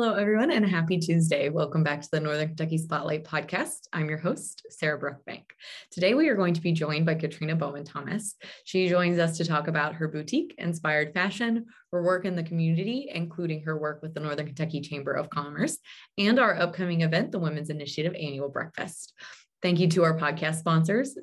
Hello, everyone, and happy Tuesday. Welcome back to the Northern Kentucky Spotlight podcast. I'm your host, Sarah Brookbank. Today, we are going to be joined by Katrina Bowman Thomas. She joins us to talk about her boutique inspired fashion, her work in the community, including her work with the Northern Kentucky Chamber of Commerce, and our upcoming event, the Women's Initiative Annual Breakfast. Thank you to our podcast sponsors,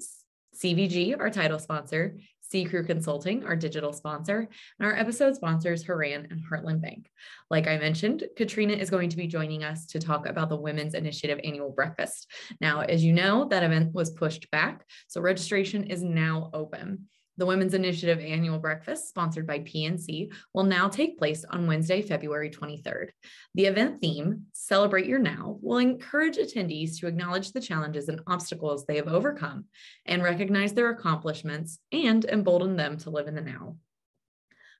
CVG, our title sponsor, Crew Consulting, our digital sponsor, and our episode sponsors, Horan and Heartland Bank. Like I mentioned, Katrina is going to be joining us to talk about the Women's Initiative Annual Breakfast. Now, as you know, that event was pushed back, so registration is now open. The Women's Initiative Annual Breakfast, sponsored by PNC, will now take place on Wednesday, February 23rd. The event theme, Celebrate Your Now, will encourage attendees to acknowledge the challenges and obstacles they have overcome and recognize their accomplishments and embolden them to live in the now.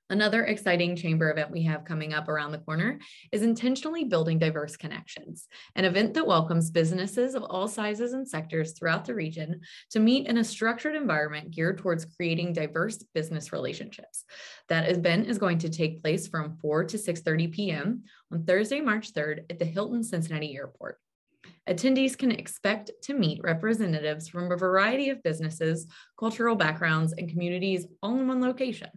Another exciting chamber event we have coming up around the corner is Intentionally Building Diverse Connections, an event that welcomes businesses of all sizes and sectors throughout the region to meet in a structured environment geared towards creating diverse business relationships. That event is going to take place from 4 to 6.30 p.m. on Thursday, March 3rd at the Hilton Cincinnati Airport. Attendees can expect to meet representatives from a variety of businesses, cultural backgrounds, and communities all in one location.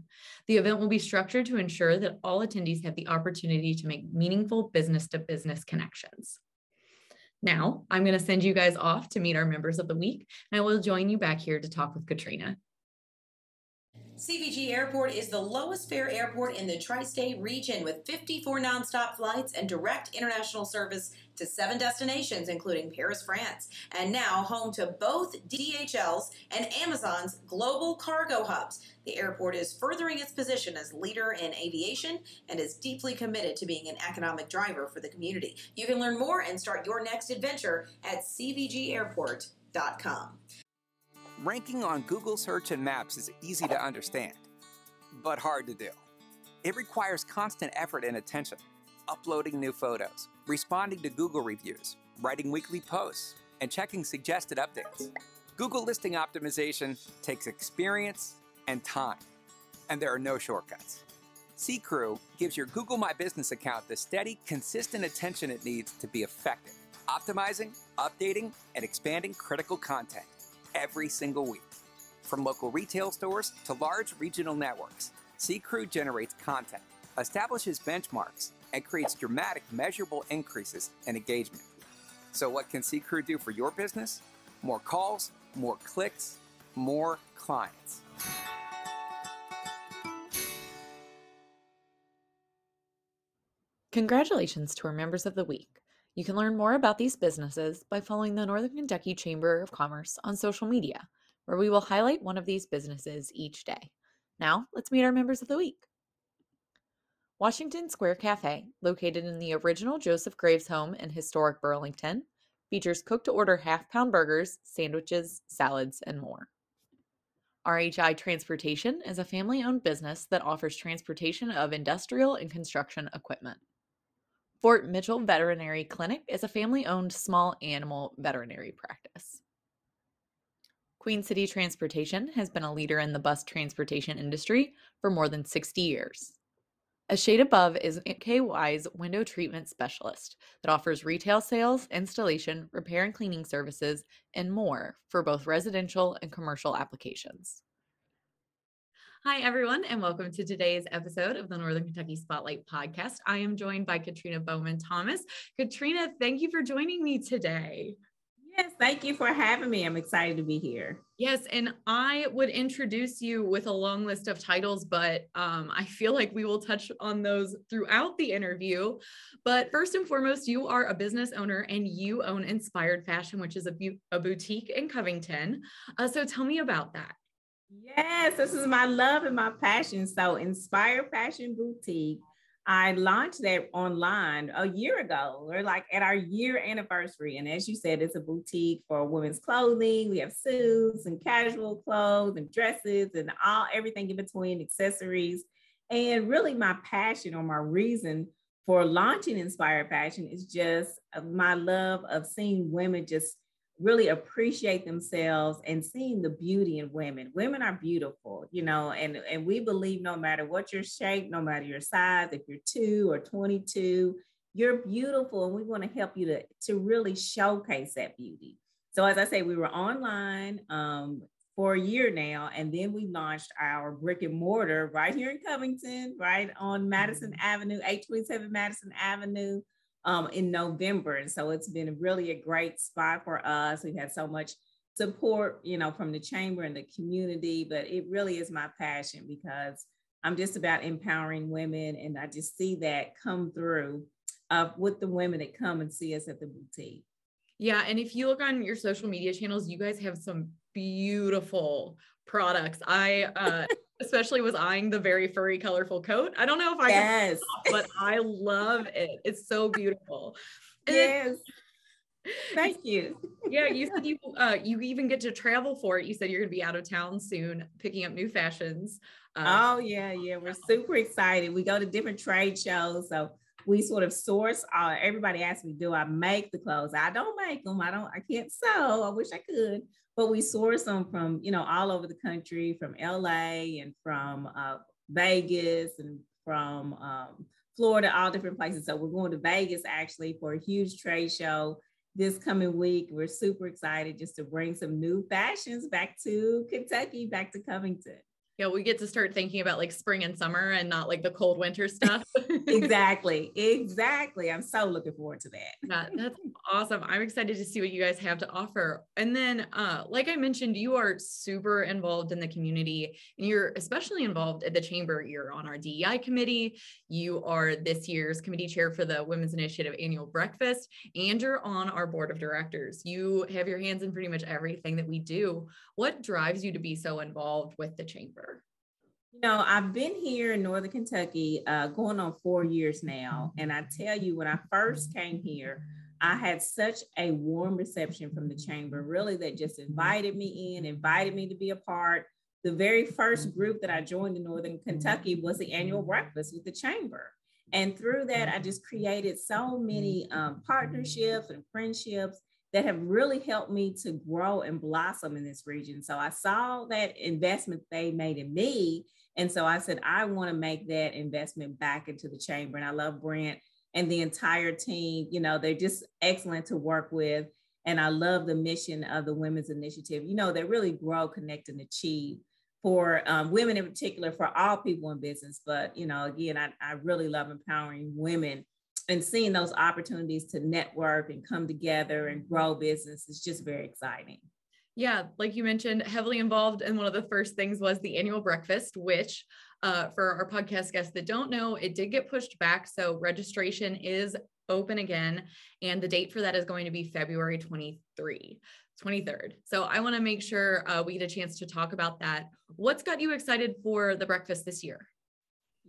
The event will be structured to ensure that all attendees have the opportunity to make meaningful business to business connections. Now, I'm going to send you guys off to meet our members of the week, and I will join you back here to talk with Katrina. CVG Airport is the lowest fare airport in the tri state region with 54 nonstop flights and direct international service to seven destinations, including Paris, France, and now home to both DHL's and Amazon's global cargo hubs. The airport is furthering its position as leader in aviation and is deeply committed to being an economic driver for the community. You can learn more and start your next adventure at cvgairport.com. Ranking on Google Search and Maps is easy to understand, but hard to do. It requires constant effort and attention, uploading new photos, responding to Google reviews, writing weekly posts, and checking suggested updates. Google listing optimization takes experience and time, and there are no shortcuts. C-Crew gives your Google My Business account the steady, consistent attention it needs to be effective, optimizing, updating, and expanding critical content every single week. From local retail stores to large regional networks, C-Crew generates content, establishes benchmarks, and creates dramatic measurable increases in engagement. So what can C-Crew do for your business? More calls, more clicks, more clients. Congratulations to our members of the week. You can learn more about these businesses by following the Northern Kentucky Chamber of Commerce on social media, where we will highlight one of these businesses each day. Now, let's meet our members of the week. Washington Square Cafe, located in the original Joseph Graves home in historic Burlington, features cook to order half pound burgers, sandwiches, salads, and more. RHI Transportation is a family owned business that offers transportation of industrial and construction equipment. Fort Mitchell Veterinary Clinic is a family owned small animal veterinary practice. Queen City Transportation has been a leader in the bus transportation industry for more than 60 years. A shade above is KY's window treatment specialist that offers retail sales, installation, repair and cleaning services, and more for both residential and commercial applications. Hi, everyone, and welcome to today's episode of the Northern Kentucky Spotlight podcast. I am joined by Katrina Bowman Thomas. Katrina, thank you for joining me today. Yes, thank you for having me. I'm excited to be here. Yes, and I would introduce you with a long list of titles, but um, I feel like we will touch on those throughout the interview. But first and foremost, you are a business owner and you own Inspired Fashion, which is a, bu- a boutique in Covington. Uh, so tell me about that. Yes, this is my love and my passion. So, Inspired Fashion Boutique, I launched that online a year ago, or like at our year anniversary. And as you said, it's a boutique for women's clothing. We have suits and casual clothes and dresses and all everything in between, accessories. And really, my passion or my reason for launching Inspired Fashion is just uh, my love of seeing women just really appreciate themselves and seeing the beauty in women. Women are beautiful, you know, and, and we believe no matter what your shape, no matter your size, if you're two or 22, you're beautiful and we want to help you to, to really showcase that beauty. So as I say, we were online um, for a year now, and then we launched our brick and mortar right here in Covington, right on Madison Avenue, 827 Madison Avenue um, in November. And so it's been really a great spot for us. We've had so much support, you know, from the chamber and the community, but it really is my passion because I'm just about empowering women. And I just see that come through uh, with the women that come and see us at the boutique. Yeah. And if you look on your social media channels, you guys have some beautiful products. I uh, especially was eyeing the very furry, colorful coat. I don't know if I yes, but I love it. It's so beautiful. And yes. Thank you. yeah, you said you uh, you even get to travel for it. You said you're going to be out of town soon, picking up new fashions. Uh, oh yeah, yeah, we're super excited. We go to different trade shows, so we sort of source. Uh, everybody asks me, "Do I make the clothes?" I don't make them. I don't. I can't sew. I wish I could, but we source them from you know all over the country, from LA and from uh, Vegas and from um, Florida, all different places. So we're going to Vegas actually for a huge trade show this coming week. We're super excited just to bring some new fashions back to Kentucky, back to Covington yeah, we get to start thinking about like spring and summer and not like the cold winter stuff. exactly. Exactly. I'm so looking forward to that. yeah, that's awesome. I'm excited to see what you guys have to offer. And then, uh, like I mentioned, you are super involved in the community and you're especially involved at the chamber. You're on our DEI committee. You are this year's committee chair for the Women's Initiative annual breakfast, and you're on our board of directors. You have your hands in pretty much everything that we do. What drives you to be so involved with the chamber? You know, I've been here in Northern Kentucky uh, going on four years now. And I tell you, when I first came here, I had such a warm reception from the chamber, really, that just invited me in, invited me to be a part. The very first group that I joined in Northern Kentucky was the annual breakfast with the chamber. And through that, I just created so many um, partnerships and friendships that have really helped me to grow and blossom in this region. So I saw that investment they made in me and so I said, I want to make that investment back into the chamber. And I love Brent and the entire team. You know, they're just excellent to work with. And I love the mission of the Women's Initiative. You know, they really grow, connect, and achieve for um, women in particular, for all people in business. But, you know, again, I, I really love empowering women and seeing those opportunities to network and come together and grow business is just very exciting. Yeah, like you mentioned, heavily involved. And one of the first things was the annual breakfast, which uh, for our podcast guests that don't know, it did get pushed back. So registration is open again. And the date for that is going to be February 23. 23rd. So I want to make sure uh, we get a chance to talk about that. What's got you excited for the breakfast this year?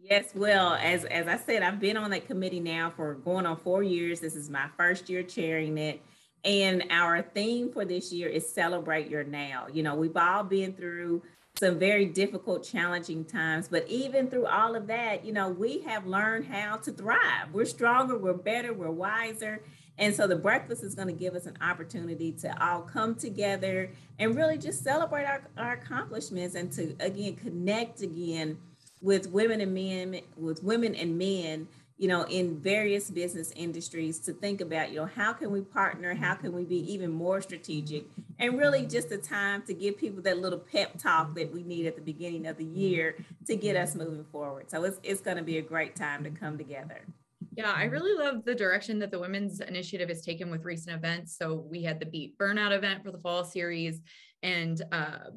Yes, well, as as I said, I've been on that committee now for going on four years. This is my first year chairing it. And our theme for this year is celebrate your now. You know, we've all been through some very difficult, challenging times, but even through all of that, you know, we have learned how to thrive. We're stronger, we're better, we're wiser. And so the breakfast is going to give us an opportunity to all come together and really just celebrate our, our accomplishments and to again connect again with women and men, with women and men you know, in various business industries to think about, you know, how can we partner? How can we be even more strategic? And really just a time to give people that little pep talk that we need at the beginning of the year to get us moving forward. So it's, it's going to be a great time to come together. Yeah, I really love the direction that the Women's Initiative has taken with recent events. So we had the Beat Burnout event for the fall series, and uh,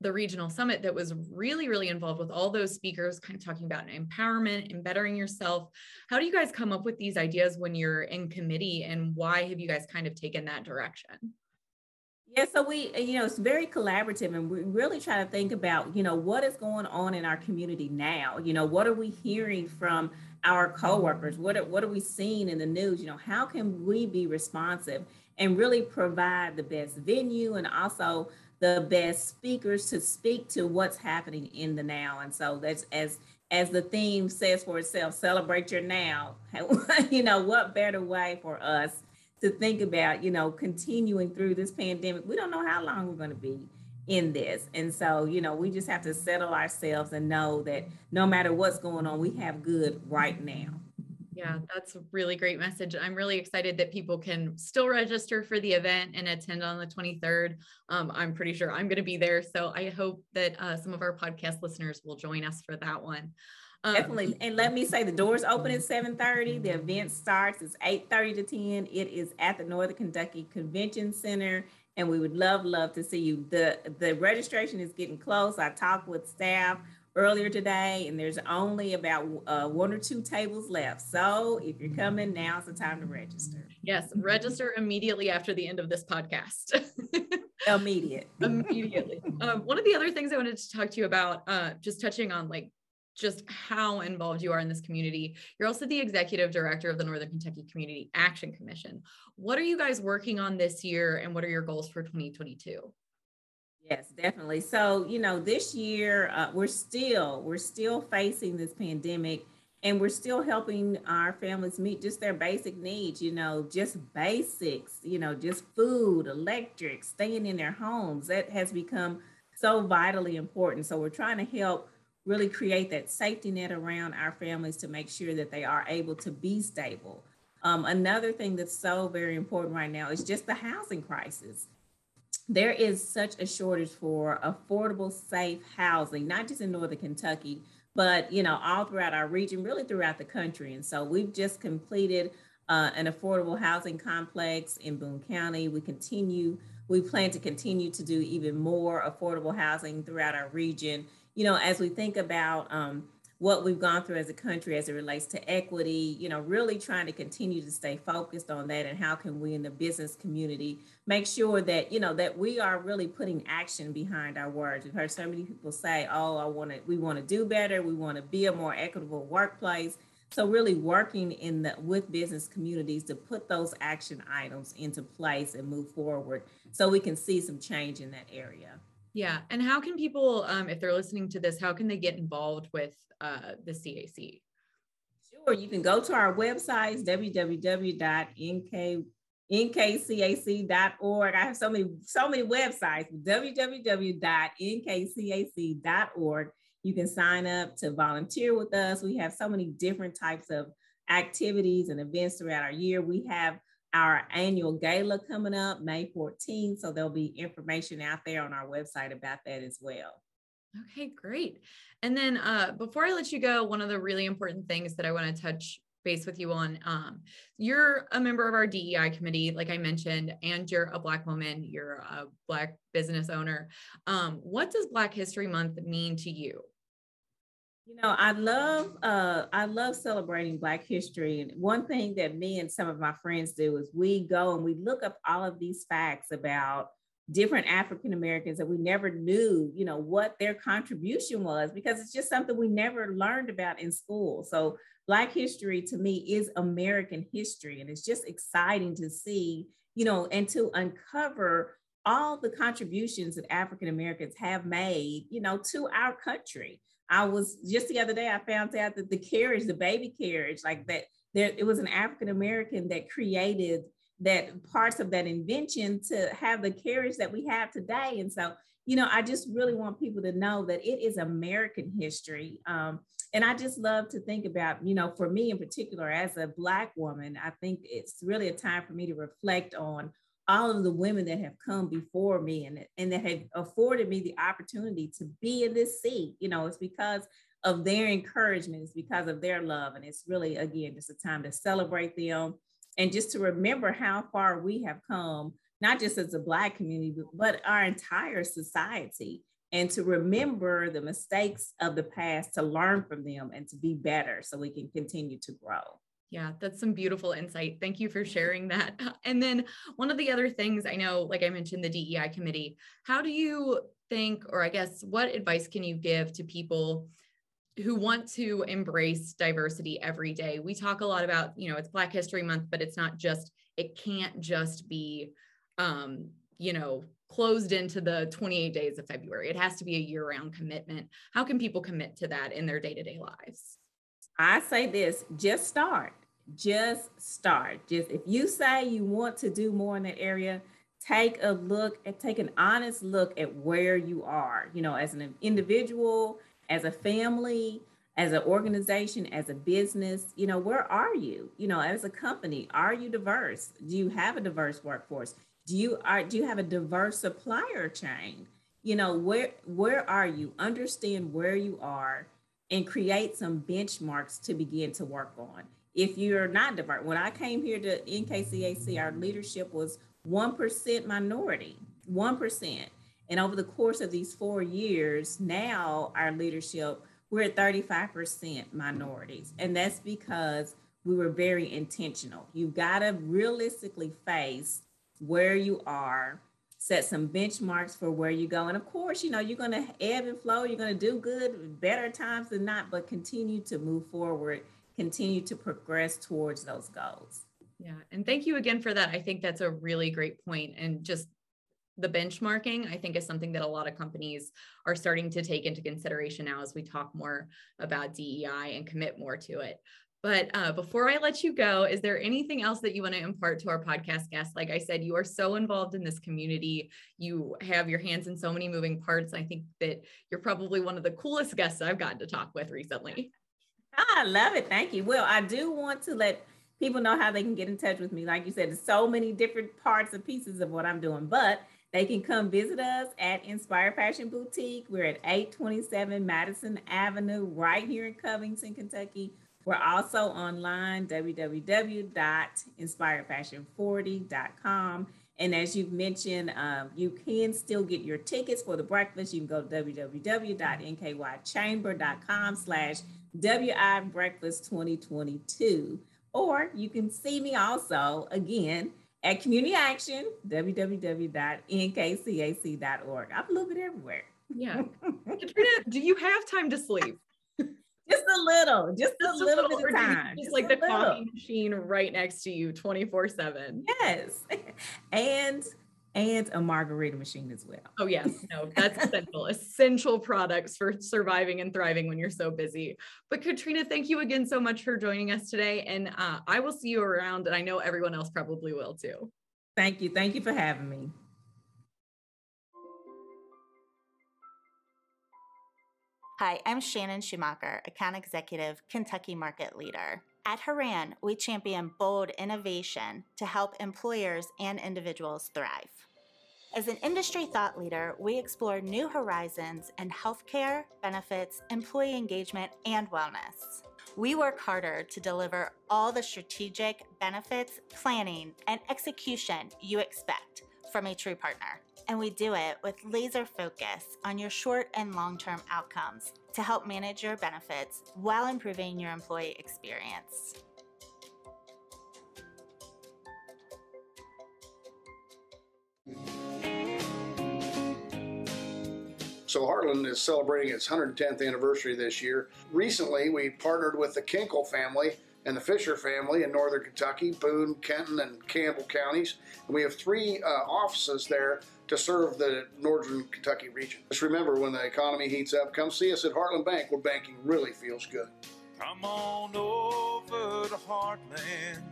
the regional summit that was really, really involved with all those speakers, kind of talking about empowerment and bettering yourself. How do you guys come up with these ideas when you're in committee, and why have you guys kind of taken that direction? Yeah, so we, you know, it's very collaborative, and we really try to think about, you know, what is going on in our community now. You know, what are we hearing from our coworkers? What are, what are we seeing in the news? You know, how can we be responsive and really provide the best venue and also the best speakers to speak to what's happening in the now. And so that's as as the theme says for itself, celebrate your now. you know, what better way for us to think about, you know, continuing through this pandemic. We don't know how long we're going to be in this. And so, you know, we just have to settle ourselves and know that no matter what's going on, we have good right now. Yeah, that's a really great message. I'm really excited that people can still register for the event and attend on the 23rd. Um, I'm pretty sure I'm going to be there. So I hope that uh, some of our podcast listeners will join us for that one. Um, Definitely. And let me say the doors open at 7:30. The event starts. It's 8:30 to 10. It is at the Northern Kentucky Convention Center. And we would love, love to see you. The the registration is getting close. I talked with staff earlier today, and there's only about uh, one or two tables left. So if you're coming, now's the time to register. Yes, register immediately after the end of this podcast. Immediate. Immediately. Um, one of the other things I wanted to talk to you about, uh, just touching on like just how involved you are in this community. You're also the executive director of the Northern Kentucky Community Action Commission. What are you guys working on this year and what are your goals for 2022? Yes, definitely. So, you know, this year uh, we're still we're still facing this pandemic and we're still helping our families meet just their basic needs, you know, just basics, you know, just food, electric, staying in their homes. That has become so vitally important. So, we're trying to help really create that safety net around our families to make sure that they are able to be stable. Um, another thing that's so very important right now is just the housing crisis there is such a shortage for affordable, safe housing, not just in Northern Kentucky, but you know, all throughout our region, really throughout the country. And so we've just completed uh, an affordable housing complex in Boone County. We continue, we plan to continue to do even more affordable housing throughout our region. You know, as we think about um, what we've gone through as a country as it relates to equity, you know, really trying to continue to stay focused on that and how can we in the business community make sure that, you know, that we are really putting action behind our words. We've heard so many people say, oh, I want to, we want to do better. We want to be a more equitable workplace. So really working in the with business communities to put those action items into place and move forward so we can see some change in that area. Yeah. And how can people, um, if they're listening to this, how can they get involved with uh, the CAC? Sure. You can go to our websites, www.nkcac.org. I have so many, so many websites, www.nkcac.org. You can sign up to volunteer with us. We have so many different types of activities and events throughout our year. We have our annual gala coming up May 14th. So there'll be information out there on our website about that as well. Okay, great. And then uh, before I let you go, one of the really important things that I want to touch base with you on um, you're a member of our DEI committee, like I mentioned, and you're a Black woman, you're a Black business owner. Um, what does Black History Month mean to you? You know, I love uh I love celebrating Black history. And one thing that me and some of my friends do is we go and we look up all of these facts about different African Americans that we never knew, you know, what their contribution was because it's just something we never learned about in school. So Black history to me is American history. And it's just exciting to see, you know, and to uncover all the contributions that African Americans have made, you know, to our country. I was just the other day, I found out that the carriage, the baby carriage, like that, there it was an African American that created that parts of that invention to have the carriage that we have today. And so, you know, I just really want people to know that it is American history. Um, and I just love to think about, you know, for me in particular, as a Black woman, I think it's really a time for me to reflect on all of the women that have come before me and, and that have afforded me the opportunity to be in this seat. You know, it's because of their encouragement, it's because of their love. And it's really, again, just a time to celebrate them and just to remember how far we have come, not just as a Black community, but our entire society. And to remember the mistakes of the past, to learn from them and to be better so we can continue to grow. Yeah, that's some beautiful insight. Thank you for sharing that. And then one of the other things I know, like I mentioned, the DEI committee, how do you think, or I guess, what advice can you give to people who want to embrace diversity every day? We talk a lot about, you know, it's Black History Month, but it's not just, it can't just be, um, you know, closed into the 28 days of February. It has to be a year round commitment. How can people commit to that in their day to day lives? I say this just start just start. Just if you say you want to do more in that area, take a look and take an honest look at where you are, you know, as an individual, as a family, as an organization, as a business, you know, where are you? You know, as a company, are you diverse? Do you have a diverse workforce? Do you are do you have a diverse supplier chain? You know, where where are you? Understand where you are and create some benchmarks to begin to work on. If you're not diverse, when I came here to NKCAC, our leadership was 1% minority, 1%. And over the course of these four years, now our leadership we're at 35% minorities. And that's because we were very intentional. You've got to realistically face where you are, set some benchmarks for where you go. And of course, you know, you're going to ebb and flow, you're going to do good, better times than not, but continue to move forward, continue to progress towards those goals. Yeah. And thank you again for that. I think that's a really great point and just the benchmarking i think is something that a lot of companies are starting to take into consideration now as we talk more about dei and commit more to it but uh, before i let you go is there anything else that you want to impart to our podcast guests? Like i said you are so involved in this community. You have your hands in so many moving parts. I think that you're probably one of the coolest guests i've gotten to talk with recently. I love it. Thank you. Well i do want to let people know how they can get in touch with me. Like you said there's so many different parts and pieces of what i'm doing but they can come visit us at Inspire Fashion Boutique. We're at 827 Madison Avenue, right here in Covington, Kentucky. We're also online, www.inspirefashion40.com. And as you've mentioned, um, you can still get your tickets for the breakfast. You can go to www.nkychamber.com slash WI Breakfast 2022. Or you can see me also, again, at Community Action, www.nkcac.org. I'm a little bit everywhere. Yeah. Katrina, do you have time to sleep? Just a little, just, just a, little, little bit of time. Just, just like the little. coffee machine right next to you 24 7. Yes. And and a margarita machine as well. Oh yes, no, that's essential. essential products for surviving and thriving when you're so busy. But Katrina, thank you again so much for joining us today, and uh, I will see you around, and I know everyone else probably will too. Thank you, thank you for having me. Hi, I'm Shannon Schumacher, account executive, Kentucky market leader. At Horan, we champion bold innovation to help employers and individuals thrive. As an industry thought leader, we explore new horizons in healthcare, benefits, employee engagement, and wellness. We work harder to deliver all the strategic benefits, planning, and execution you expect from a true partner. And we do it with laser focus on your short and long term outcomes to help manage your benefits while improving your employee experience. So Heartland is celebrating its 110th anniversary this year. Recently, we partnered with the Kinkle family and the Fisher family in northern Kentucky, Boone, Kenton, and Campbell counties. And we have three uh, offices there to serve the northern Kentucky region. Just remember, when the economy heats up, come see us at Heartland Bank, where banking really feels good. Come on over to Heartland,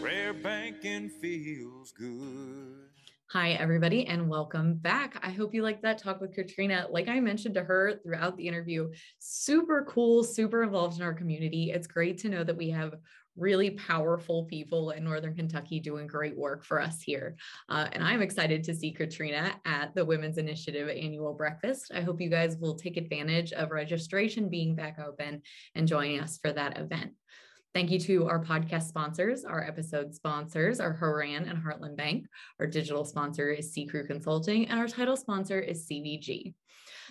where banking feels good. Hi, everybody, and welcome back. I hope you liked that talk with Katrina. Like I mentioned to her throughout the interview, super cool, super involved in our community. It's great to know that we have really powerful people in Northern Kentucky doing great work for us here. Uh, and I'm excited to see Katrina at the Women's Initiative annual breakfast. I hope you guys will take advantage of registration being back open and joining us for that event. Thank you to our podcast sponsors, our episode sponsors are Horan and Heartland Bank. Our digital sponsor is C Crew Consulting, and our title sponsor is CVG.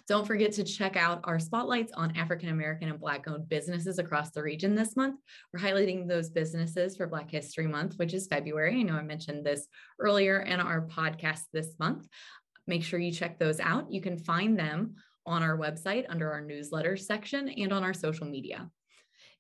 Don't forget to check out our spotlights on African American and Black owned businesses across the region this month. We're highlighting those businesses for Black History Month, which is February. I know I mentioned this earlier in our podcast this month. Make sure you check those out. You can find them on our website under our newsletter section and on our social media.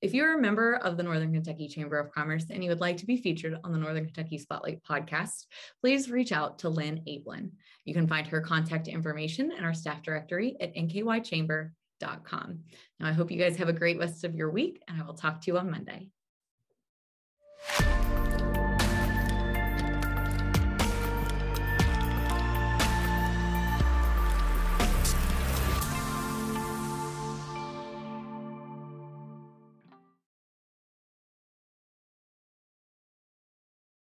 If you're a member of the Northern Kentucky Chamber of Commerce and you would like to be featured on the Northern Kentucky Spotlight podcast, please reach out to Lynn Ablin. You can find her contact information in our staff directory at nkychamber.com. Now, I hope you guys have a great rest of your week, and I will talk to you on Monday.